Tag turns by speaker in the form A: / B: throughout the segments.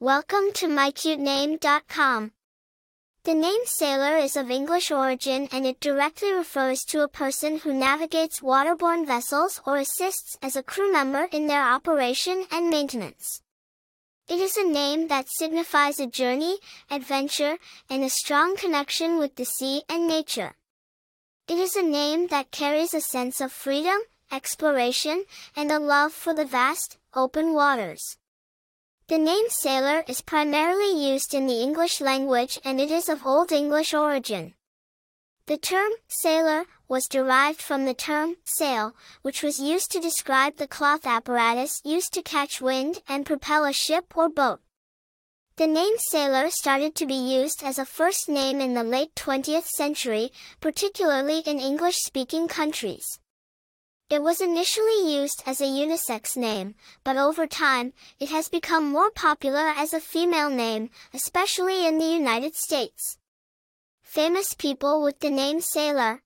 A: Welcome to mycutename.com. The name sailor is of English origin and it directly refers to a person who navigates waterborne vessels or assists as a crew member in their operation and maintenance. It is a name that signifies a journey, adventure, and a strong connection with the sea and nature. It is a name that carries a sense of freedom, exploration, and a love for the vast, open waters. The name sailor is primarily used in the English language and it is of Old English origin. The term sailor was derived from the term sail, which was used to describe the cloth apparatus used to catch wind and propel a ship or boat. The name sailor started to be used as a first name in the late 20th century, particularly in English-speaking countries. It was initially used as a unisex name, but over time, it has become more popular as a female name, especially in the United States. Famous people with the name Sailor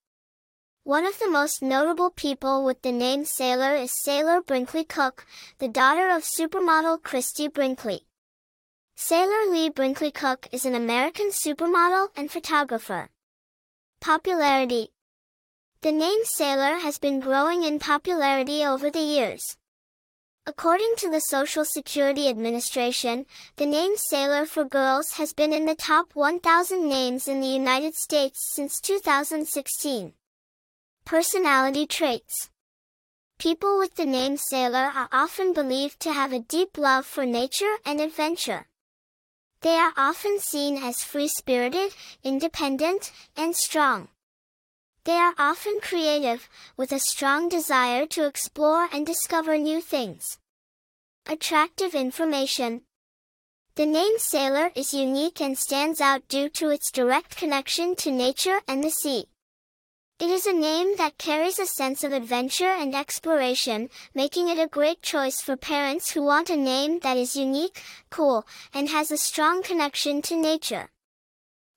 A: One of the most notable people with the name Sailor is Sailor Brinkley Cook, the daughter of supermodel Christie Brinkley. Sailor Lee Brinkley Cook is an American supermodel and photographer. Popularity the name sailor has been growing in popularity over the years. According to the Social Security Administration, the name sailor for girls has been in the top 1,000 names in the United States since 2016. Personality traits. People with the name sailor are often believed to have a deep love for nature and adventure. They are often seen as free-spirited, independent, and strong. They are often creative, with a strong desire to explore and discover new things. Attractive information. The name Sailor is unique and stands out due to its direct connection to nature and the sea. It is a name that carries a sense of adventure and exploration, making it a great choice for parents who want a name that is unique, cool, and has a strong connection to nature.